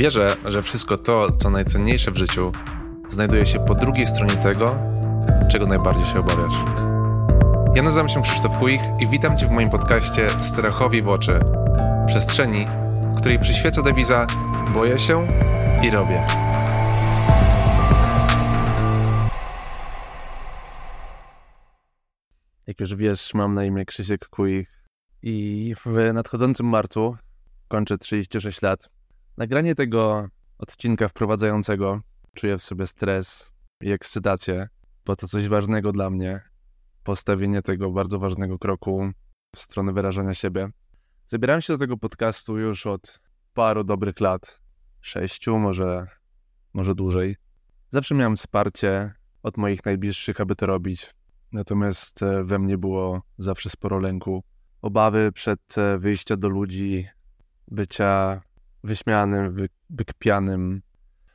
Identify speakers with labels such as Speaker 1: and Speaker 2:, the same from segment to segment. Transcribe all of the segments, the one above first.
Speaker 1: Wierzę, że wszystko to, co najcenniejsze w życiu, znajduje się po drugiej stronie tego, czego najbardziej się obawiasz. Ja nazywam się Krzysztof Kuich i witam Cię w moim podcaście Strachowi w oczy. Przestrzeni, której przyświeca dewiza Boję się i robię. Jak już wiesz, mam na imię Krzysiek Kuich i w nadchodzącym marcu kończę 36 lat. Nagranie tego odcinka wprowadzającego czuję w sobie stres i ekscytację, bo to coś ważnego dla mnie. Postawienie tego bardzo ważnego kroku w stronę wyrażania siebie. Zabierałem się do tego podcastu już od paru dobrych lat, sześciu, może, może dłużej. Zawsze miałem wsparcie od moich najbliższych, aby to robić. Natomiast e, we mnie było zawsze sporo lęku, obawy przed e, wyjściem do ludzi, bycia wyśmianym, wy, wykpianym.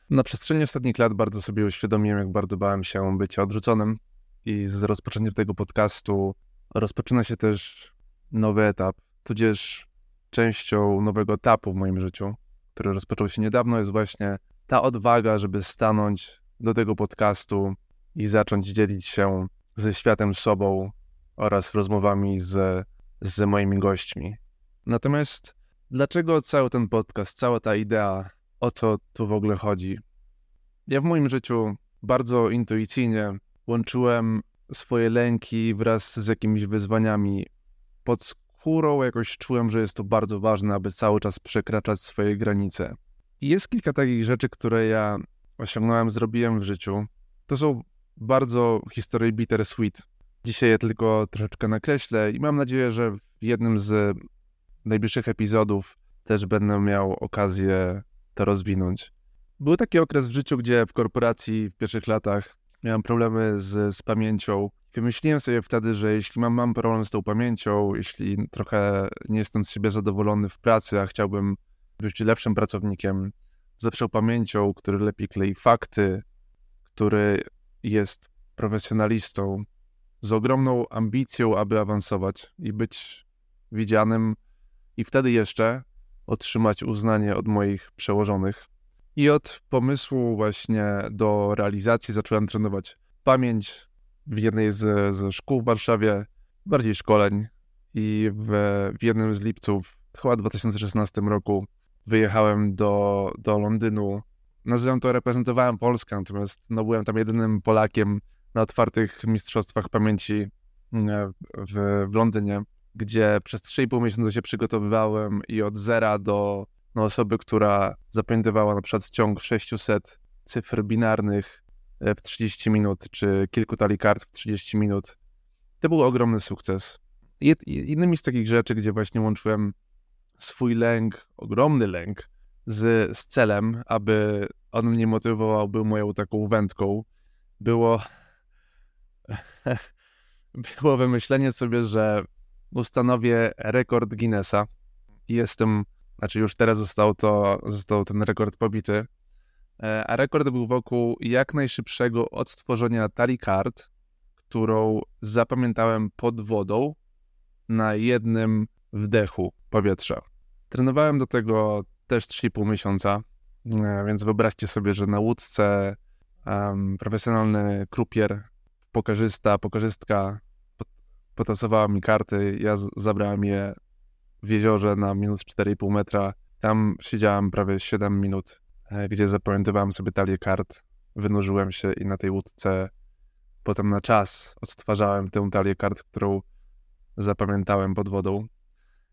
Speaker 1: Na przestrzeni ostatnich lat bardzo sobie uświadomiłem, jak bardzo bałem się bycia odrzuconym i z rozpoczęciem tego podcastu rozpoczyna się też nowy etap, tudzież częścią nowego etapu w moim życiu, który rozpoczął się niedawno, jest właśnie ta odwaga, żeby stanąć do tego podcastu i zacząć dzielić się ze światem sobą oraz rozmowami z, z moimi gośćmi. Natomiast dlaczego cały ten podcast, cała ta idea, o co tu w ogóle chodzi? Ja w moim życiu bardzo intuicyjnie łączyłem swoje lęki wraz z jakimiś wyzwaniami. Pod skórą jakoś czułem, że jest to bardzo ważne, aby cały czas przekraczać swoje granice. I jest kilka takich rzeczy, które ja osiągnąłem, zrobiłem w życiu. To są bardzo historie bittersweet. Dzisiaj je tylko troszeczkę nakreślę i mam nadzieję, że w jednym z najbliższych epizodów też będę miał okazję to rozwinąć. Był taki okres w życiu, gdzie w korporacji w pierwszych latach miałem problemy z, z pamięcią. Wymyśliłem sobie wtedy, że jeśli mam, mam problem z tą pamięcią, jeśli trochę nie jestem z siebie zadowolony w pracy, a chciałbym być lepszym pracownikiem, z lepszą pamięcią, który lepiej klei fakty, który jest profesjonalistą, z ogromną ambicją, aby awansować i być widzianym, i wtedy jeszcze otrzymać uznanie od moich przełożonych. I od pomysłu właśnie do realizacji zacząłem trenować pamięć w jednej z, ze szkół w Warszawie, bardziej szkoleń. I w, w jednym z lipców, chyba w 2016 roku, wyjechałem do, do Londynu. Nazywam to, reprezentowałem Polskę, natomiast no, byłem tam jedynym Polakiem na otwartych mistrzostwach pamięci e, w, w Londynie, gdzie przez 3,5 miesiąca się przygotowywałem i od zera do no, osoby, która zapamiętywała na przykład ciąg 600 cyfr binarnych e, w 30 minut, czy kilku talii kart w 30 minut. To był ogromny sukces. Innymi z takich rzeczy, gdzie właśnie łączyłem swój lęk, ogromny lęk, z, z celem, aby on mnie motywował, był moją taką wędką, było, było wymyślenie sobie, że ustanowię rekord Guinnessa. Jestem, znaczy już teraz został, to, został ten rekord pobity, e, a rekord był wokół jak najszybszego odtworzenia talii kart, którą zapamiętałem pod wodą na jednym wdechu powietrza. Trenowałem do tego też 3,5 miesiąca, e, więc wyobraźcie sobie, że na łódce um, profesjonalny krupier, pokarzysta, pokarzystka potasowała mi karty, ja zabrałem je w jeziorze na minus 4,5 metra. Tam siedziałem prawie 7 minut, e, gdzie zapamiętywałem sobie talię kart, wynurzyłem się i na tej łódce potem na czas odtwarzałem tę talię kart, którą zapamiętałem pod wodą.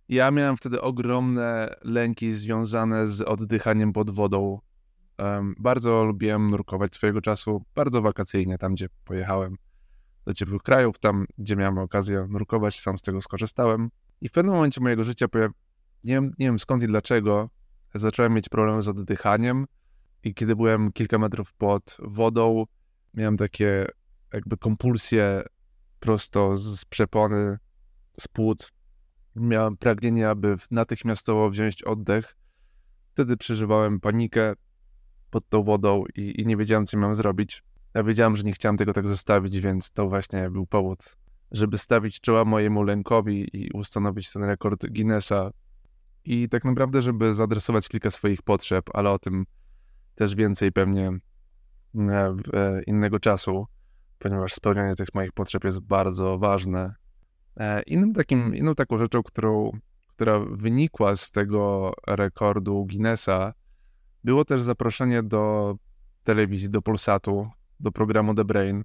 Speaker 1: Ja miałem wtedy ogromne lęki związane z oddychaniem pod wodą. Bardzo lubiłem nurkować swojego czasu, bardzo wakacyjnie, tam gdzie pojechałem do ciepłych krajów, tam gdzie miałem okazję nurkować, sam z tego skorzystałem. I w pewnym momencie mojego życia, nie wiem, nie wiem skąd i dlaczego, zacząłem mieć problem z oddychaniem i kiedy byłem kilka metrów pod wodą, miałem takie jakby kompulsje prosto z przepony, z płuc. Miałem pragnienie, aby natychmiastowo wziąć oddech. Wtedy przeżywałem panikę pod tą wodą i, i nie wiedziałem, co miałem zrobić. Ja wiedziałem, że nie chciałem tego tak zostawić, więc to właśnie był powód, żeby stawić czoła mojemu lękowi i ustanowić ten rekord Guinnessa I tak naprawdę, żeby zaadresować kilka swoich potrzeb, ale o tym też więcej pewnie e, w innego czasu, ponieważ spełnianie tych moich potrzeb jest bardzo ważne. Innym takim, inną taką rzeczą, którą, która wynikła z tego rekordu Guinnessa, było też zaproszenie do telewizji, do Polsatu, do programu The Brain,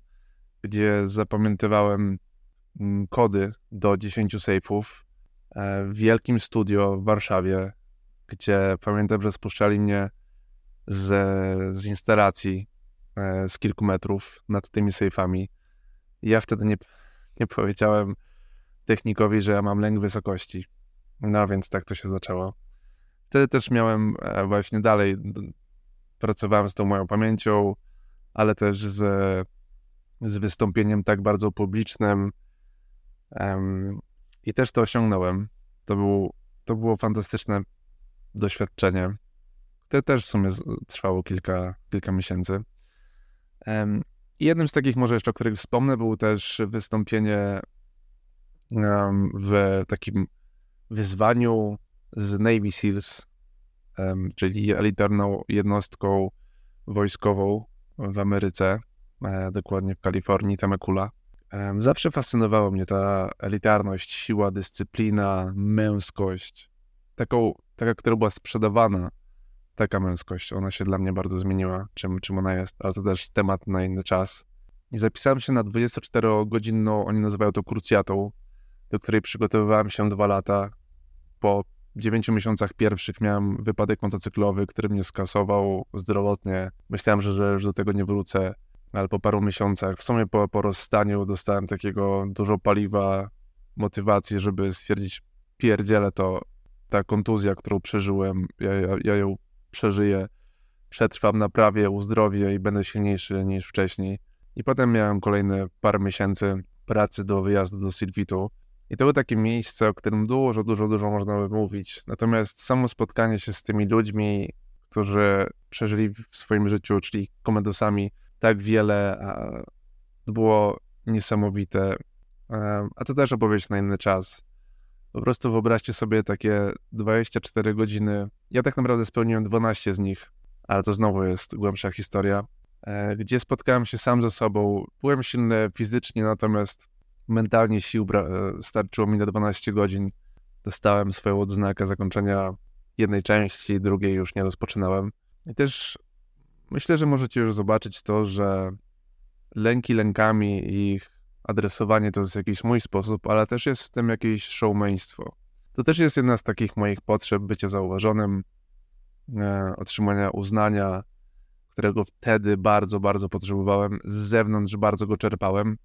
Speaker 1: gdzie zapamiętywałem mm, kody do 10 sejfów e, w wielkim studio w Warszawie, gdzie pamiętam, że spuszczali mnie z, z instalacji e, z kilku metrów nad tymi sejfami. Ja wtedy nie, nie powiedziałem technikowi, że ja mam lęk wysokości. No więc tak to się zaczęło. Wtedy też miałem e, właśnie dalej, pracowałem z tą moją pamięcią, ale też z, z wystąpieniem tak bardzo publicznym um, i też to osiągnąłem. To, był, to było fantastyczne doświadczenie, które też w sumie trwało kilka, kilka miesięcy. Um, i jednym z takich może jeszcze, o których wspomnę, było też wystąpienie um, w takim wyzwaniu z Navy SEALs, um, czyli elitarną jednostką wojskową w Ameryce, e, dokładnie w Kalifornii, Temecula. Um, zawsze fascynowała mnie ta elitarność, siła, dyscyplina, męskość. Taką, taka, która była sprzedawana, taka męskość. Ona się dla mnie bardzo zmieniła, czym, czym ona jest, ale to też temat na inny czas. I zapisałem się na 24-godzinną, oni nazywają to krucjatą, do której przygotowywałem się dwa lata. Po dziewięciu miesiącach pierwszych miałem wypadek motocyklowy, który mnie skasował zdrowotnie. Myślałem, że, że już do tego nie wrócę, ale po paru miesiącach, w sumie po, po rozstaniu, dostałem takiego dużo paliwa, motywacji, żeby stwierdzić, pierdzielę to, ta kontuzja, którą przeżyłem, ja, ja, ja ją przeżyję, przetrwam, naprawię, uzdrowię i będę silniejszy niż wcześniej. I potem miałem kolejne parę miesięcy pracy do wyjazdu do Silvitu, i to było takie miejsce, o którym dużo, dużo, dużo można by mówić. Natomiast samo spotkanie się z tymi ludźmi, którzy przeżyli w swoim życiu, czyli komedosami, tak wiele, było niesamowite. A to też opowieść na inny czas. Po prostu wyobraźcie sobie takie 24 godziny. Ja tak naprawdę spełniłem 12 z nich, ale to znowu jest głębsza historia, e, gdzie spotkałem się sam ze sobą. Byłem silny fizycznie, natomiast mentalnie sił e, starczyło mi na 12 godzin. Dostałem swoją odznakę zakończenia jednej części, drugiej już nie rozpoczynałem. I też myślę, że możecie już zobaczyć to, że lęki lękami i ich adresowanie to jest jakiś mój sposób, ale też jest w tym jakieś showmeństwo. To też jest jedna z takich moich potrzeb bycia zauważonym, e, otrzymania uznania, którego wtedy bardzo, bardzo potrzebowałem. Z zewnątrz bardzo go czerpałem.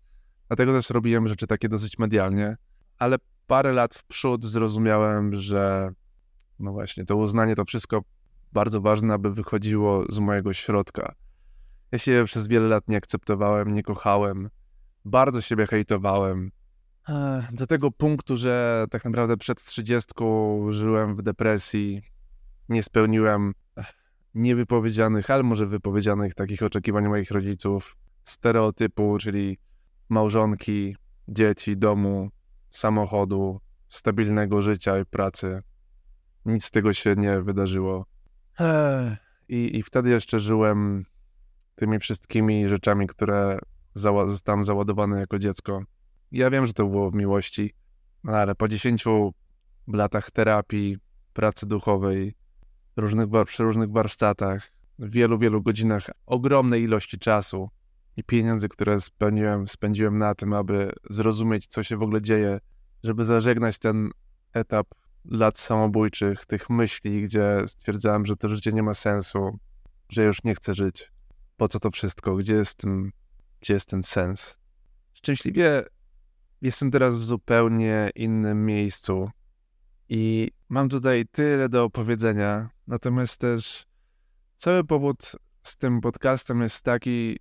Speaker 1: Dlatego też robiłem rzeczy takie dosyć medialnie, ale parę lat w przód zrozumiałem, że no właśnie, to uznanie to wszystko bardzo ważne, aby wychodziło z mojego środka. Ja się przez wiele lat nie akceptowałem, nie kochałem, bardzo siebie hejtowałem. Do tego punktu, że tak naprawdę przed trzydziestką żyłem w depresji, nie spełniłem niewypowiedzianych, ale może wypowiedzianych takich oczekiwań moich rodziców, stereotypu, czyli małżonki, dzieci, domu, samochodu, stabilnego życia i pracy. Nic z tego się nie wydarzyło. I, i wtedy jeszcze żyłem tymi wszystkimi rzeczami, które zała zostałem załadowany jako dziecko. Ja wiem, że to było w miłości, ale po 10 latach terapii, pracy duchowej, różnych, przy różnych warsztatach, wielu, wielu godzinach, ogromnej ilości czasu, i pieniądze, które spędziłem, spędziłem na tym, aby zrozumieć, co się w ogóle dzieje, żeby zażegnać ten etap lat samobójczych, tych myśli, gdzie stwierdzałem, że to życie nie ma sensu, że już nie chcę żyć. Po co to wszystko? Gdzie jest, tym, gdzie jest ten sens? Szczęśliwie jestem teraz w zupełnie innym miejscu i mam tutaj tyle do opowiedzenia, natomiast też cały powód z tym podcastem jest taki,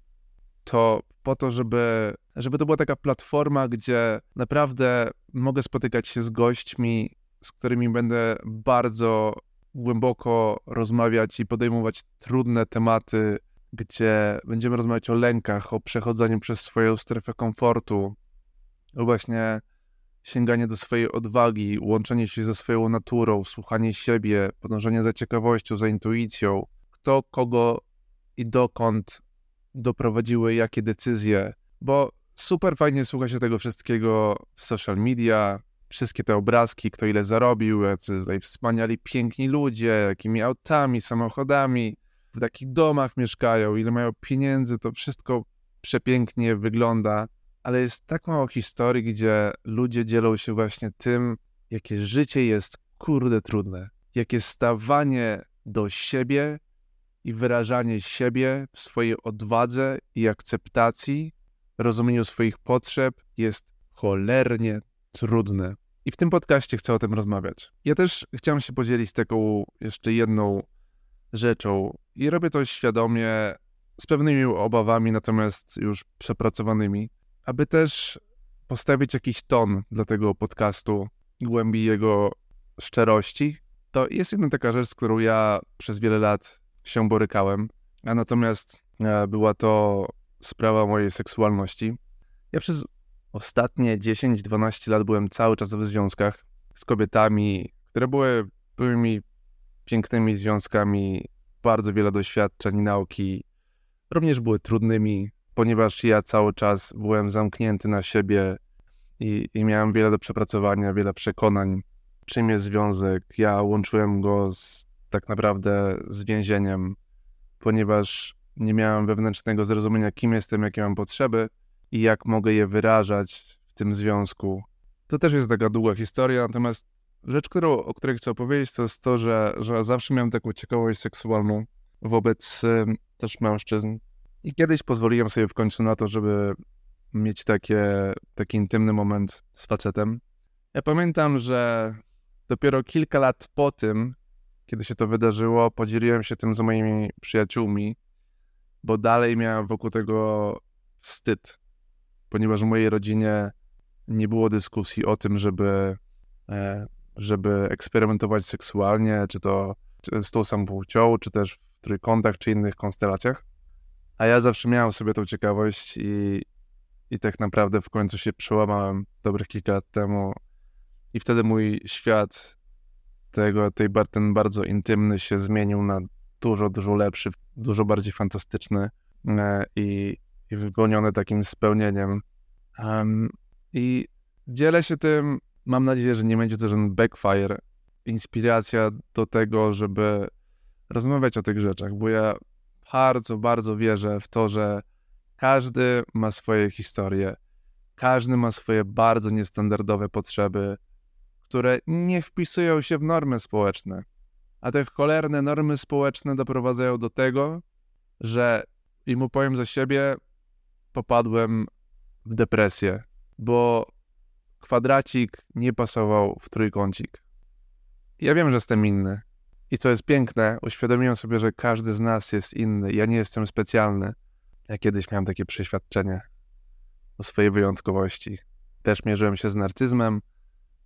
Speaker 1: to po to, żeby, żeby to była taka platforma, gdzie naprawdę mogę spotykać się z gośćmi, z którymi będę bardzo głęboko rozmawiać i podejmować trudne tematy, gdzie będziemy rozmawiać o lękach, o przechodzeniu przez swoją strefę komfortu, o właśnie sięganie do swojej odwagi, łączenie się ze swoją naturą, słuchanie siebie, podążanie za ciekawością, za intuicją, kto, kogo i dokąd doprowadziły jakie decyzje, bo super fajnie słucha się tego wszystkiego w social media, wszystkie te obrazki, kto ile zarobił, jacy tutaj wspaniali, piękni ludzie, jakimi autami, samochodami, w takich domach mieszkają, ile mają pieniędzy, to wszystko przepięknie wygląda, ale jest tak mało historii, gdzie ludzie dzielą się właśnie tym, jakie życie jest kurde trudne, jakie stawanie do siebie i wyrażanie siebie w swojej odwadze i akceptacji, rozumieniu swoich potrzeb jest cholernie trudne. I w tym podcaście chcę o tym rozmawiać. Ja też chciałem się podzielić taką jeszcze jedną rzeczą i robię to świadomie, z pewnymi obawami, natomiast już przepracowanymi, aby też postawić jakiś ton dla tego podcastu, głębi jego szczerości. To jest jedna taka rzecz, z którą ja przez wiele lat się borykałem, a natomiast e, była to sprawa mojej seksualności. Ja przez ostatnie 10-12 lat byłem cały czas w związkach z kobietami, które były, były mi pięknymi związkami, bardzo wiele doświadczeń, nauki, również były trudnymi, ponieważ ja cały czas byłem zamknięty na siebie i, i miałem wiele do przepracowania, wiele przekonań, czym jest związek. Ja łączyłem go z, tak naprawdę z więzieniem, ponieważ nie miałem wewnętrznego zrozumienia, kim jestem, jakie mam potrzeby i jak mogę je wyrażać w tym związku. To też jest taka długa historia, natomiast rzecz, którą, o której chcę opowiedzieć, to jest to, że, że zawsze miałem taką ciekawość seksualną wobec też mężczyzn. I kiedyś pozwoliłem sobie w końcu na to, żeby mieć takie, taki intymny moment z facetem. Ja pamiętam, że dopiero kilka lat po tym, kiedy się to wydarzyło, podzieliłem się tym z moimi przyjaciółmi, bo dalej miałem wokół tego wstyd, ponieważ w mojej rodzinie nie było dyskusji o tym, żeby, e, żeby eksperymentować seksualnie, czy to z tą samą płcią, czy też w trójkątach, czy innych konstelacjach. A ja zawsze miałem sobie tą ciekawość i, i tak naprawdę w końcu się przełamałem dobrych kilka lat temu. I wtedy mój świat tego, tej, ten bardzo intymny się zmienił na dużo, dużo lepszy, dużo bardziej fantastyczny e, i, i wypełniony takim spełnieniem. Um, I dzielę się tym, mam nadzieję, że nie będzie to żaden backfire, inspiracja do tego, żeby rozmawiać o tych rzeczach, bo ja bardzo, bardzo wierzę w to, że każdy ma swoje historie, każdy ma swoje bardzo niestandardowe potrzeby, które nie wpisują się w normy społeczne. A te cholerne normy społeczne doprowadzają do tego, że i mu powiem za siebie, popadłem w depresję, bo kwadracik nie pasował w trójkącik. Ja wiem, że jestem inny. I co jest piękne, uświadomiłem sobie, że każdy z nas jest inny. Ja nie jestem specjalny. Ja kiedyś miałem takie przeświadczenie o swojej wyjątkowości. Też mierzyłem się z narcyzmem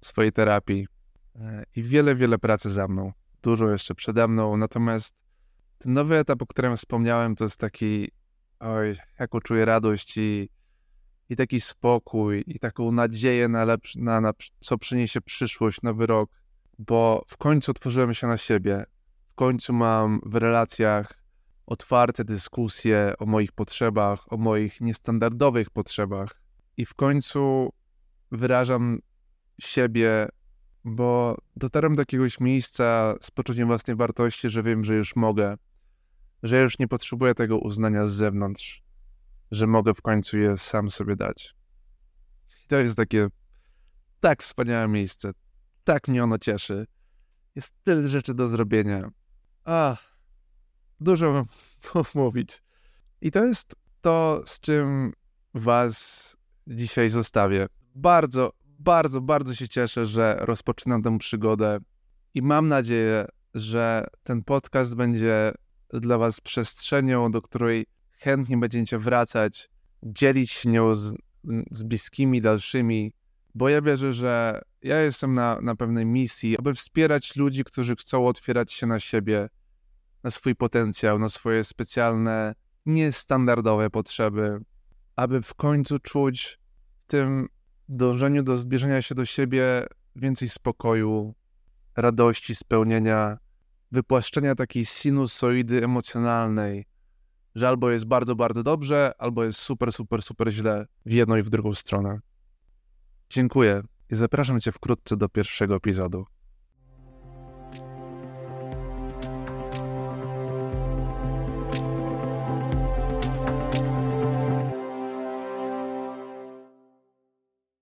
Speaker 1: swojej terapii e, i wiele, wiele pracy za mną. Dużo jeszcze przede mną. Natomiast ten nowy etap, o którym wspomniałem, to jest taki, oj, jaką czuję radość i, i taki spokój, i taką nadzieję na, lepszy, na, na co przyniesie przyszłość, nowy rok bo w końcu otworzyłem się na siebie. W końcu mam w relacjach otwarte dyskusje o moich potrzebach, o moich niestandardowych potrzebach i w końcu wyrażam siebie, bo dotarłem do jakiegoś miejsca z poczuciem własnej wartości, że wiem, że już mogę, że już nie potrzebuję tego uznania z zewnątrz, że mogę w końcu je sam sobie dać. I to jest takie tak wspaniałe miejsce, tak mnie ono cieszy. Jest tyle rzeczy do zrobienia. A, dużo mam mówić. I to jest to, z czym Was dzisiaj zostawię. Bardzo, bardzo, bardzo się cieszę, że rozpoczynam tę przygodę i mam nadzieję, że ten podcast będzie dla Was przestrzenią, do której chętnie będziecie wracać, dzielić się nią z, z bliskimi, dalszymi, bo ja wierzę, że ja jestem na, na pewnej misji, aby wspierać ludzi, którzy chcą otwierać się na siebie, na swój potencjał, na swoje specjalne, niestandardowe potrzeby, aby w końcu czuć w tym dążeniu do zbliżenia się do siebie więcej spokoju, radości, spełnienia, wypłaszczenia takiej sinusoidy emocjonalnej, że albo jest bardzo, bardzo dobrze, albo jest super, super, super źle w jedną i w drugą stronę. Dziękuję i zapraszam Cię wkrótce do pierwszego epizodu.